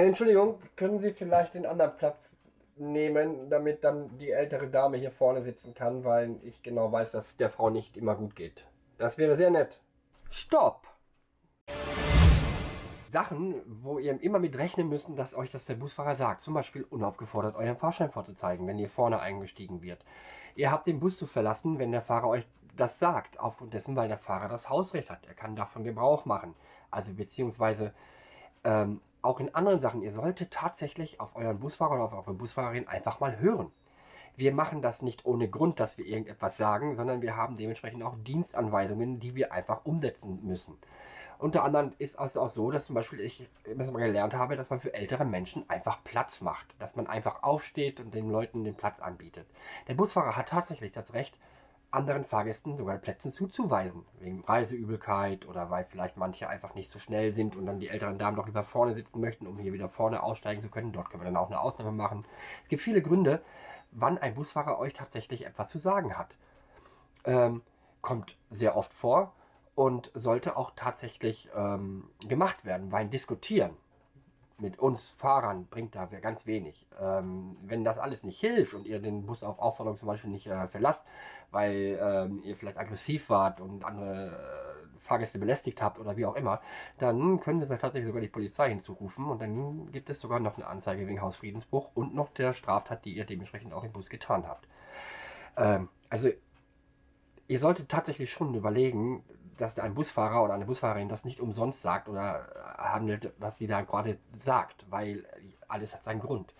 Äh, Entschuldigung, können Sie vielleicht den anderen Platz nehmen, damit dann die ältere Dame hier vorne sitzen kann, weil ich genau weiß, dass es der Frau nicht immer gut geht. Das wäre sehr nett. Stopp! Sachen, wo ihr immer mit rechnen müsst, dass euch das der Busfahrer sagt. Zum Beispiel unaufgefordert euren Fahrschein vorzuzeigen, wenn ihr vorne eingestiegen wird. Ihr habt den Bus zu verlassen, wenn der Fahrer euch das sagt, aufgrund dessen, weil der Fahrer das Hausrecht hat. Er kann davon Gebrauch machen. Also beziehungsweise ähm, auch in anderen Sachen. Ihr solltet tatsächlich auf euren Busfahrer oder auf eure Busfahrerin einfach mal hören. Wir machen das nicht ohne Grund, dass wir irgendetwas sagen, sondern wir haben dementsprechend auch Dienstanweisungen, die wir einfach umsetzen müssen. Unter anderem ist es auch so, dass zum Beispiel ich immer mal gelernt habe, dass man für ältere Menschen einfach Platz macht. Dass man einfach aufsteht und den Leuten den Platz anbietet. Der Busfahrer hat tatsächlich das Recht, anderen Fahrgästen sogar Plätze zuzuweisen. Wegen Reiseübelkeit oder weil vielleicht manche einfach nicht so schnell sind und dann die älteren Damen doch lieber vorne sitzen möchten, um hier wieder vorne aussteigen zu können. Dort können wir dann auch eine Ausnahme machen. Es gibt viele Gründe, wann ein Busfahrer euch tatsächlich etwas zu sagen hat. Ähm, kommt sehr oft vor und sollte auch tatsächlich ähm, gemacht werden, weil diskutieren mit uns Fahrern bringt da ganz wenig. Ähm, wenn das alles nicht hilft und ihr den Bus auf Aufforderung zum Beispiel nicht äh, verlasst, weil ähm, ihr vielleicht aggressiv wart und andere äh, Fahrgäste belästigt habt oder wie auch immer, dann können wir tatsächlich sogar die Polizei hinzurufen und dann gibt es sogar noch eine Anzeige wegen Hausfriedensbruch und noch der Straftat, die ihr dementsprechend auch im Bus getan habt. Ähm, also ihr solltet tatsächlich schon überlegen, dass ein Busfahrer oder eine Busfahrerin das nicht umsonst sagt oder äh, handelt, was sie da gerade sagt, weil alles hat seinen Grund.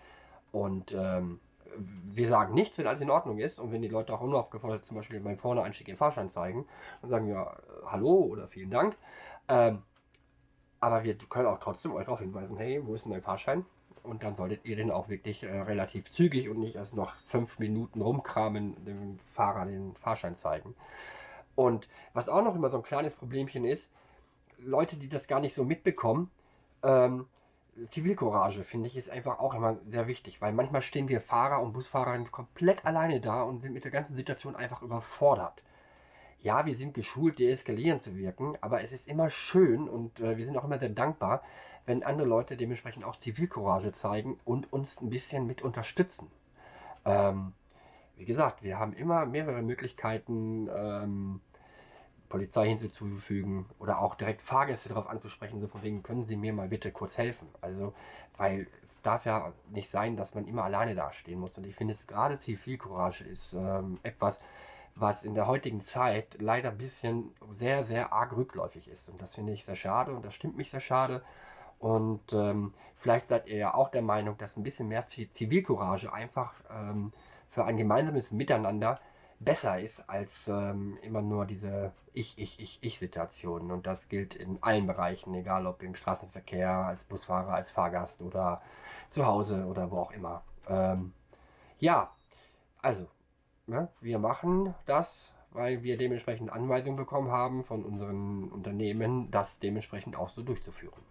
Und ähm, wir sagen nichts, wenn alles in Ordnung ist und wenn die Leute auch unaufgefordert zum Beispiel beim Vorne-Einstieg den Fahrschein zeigen und sagen ja, hallo oder vielen Dank. Ähm, aber wir können auch trotzdem euch darauf hinweisen, hey, wo ist denn dein Fahrschein? Und dann solltet ihr den auch wirklich äh, relativ zügig und nicht erst noch fünf Minuten rumkramen, dem Fahrer den Fahrschein zeigen. Und was auch noch immer so ein kleines Problemchen ist, Leute, die das gar nicht so mitbekommen, ähm, Zivilcourage, finde ich, ist einfach auch immer sehr wichtig, weil manchmal stehen wir Fahrer und Busfahrer komplett alleine da und sind mit der ganzen Situation einfach überfordert. Ja, wir sind geschult, deeskalierend zu wirken, aber es ist immer schön und äh, wir sind auch immer sehr dankbar, wenn andere Leute dementsprechend auch Zivilcourage zeigen und uns ein bisschen mit unterstützen. Ähm, wie gesagt, wir haben immer mehrere Möglichkeiten, ähm, Polizei hinzuzufügen oder auch direkt Fahrgäste darauf anzusprechen, so von wegen, können Sie mir mal bitte kurz helfen. Also, weil es darf ja nicht sein, dass man immer alleine dastehen muss. Und ich finde es gerade Zivilcourage ist ähm, etwas, was in der heutigen Zeit leider ein bisschen sehr, sehr arg rückläufig ist. Und das finde ich sehr schade und das stimmt mich sehr schade. Und ähm, vielleicht seid ihr ja auch der Meinung, dass ein bisschen mehr Zivilcourage einfach ähm, für ein gemeinsames Miteinander besser ist als ähm, immer nur diese Ich, Ich, Ich, Ich-Situationen. Und das gilt in allen Bereichen, egal ob im Straßenverkehr, als Busfahrer, als Fahrgast oder zu Hause oder wo auch immer. Ähm, ja, also, ne, wir machen das, weil wir dementsprechend Anweisungen bekommen haben von unseren Unternehmen, das dementsprechend auch so durchzuführen.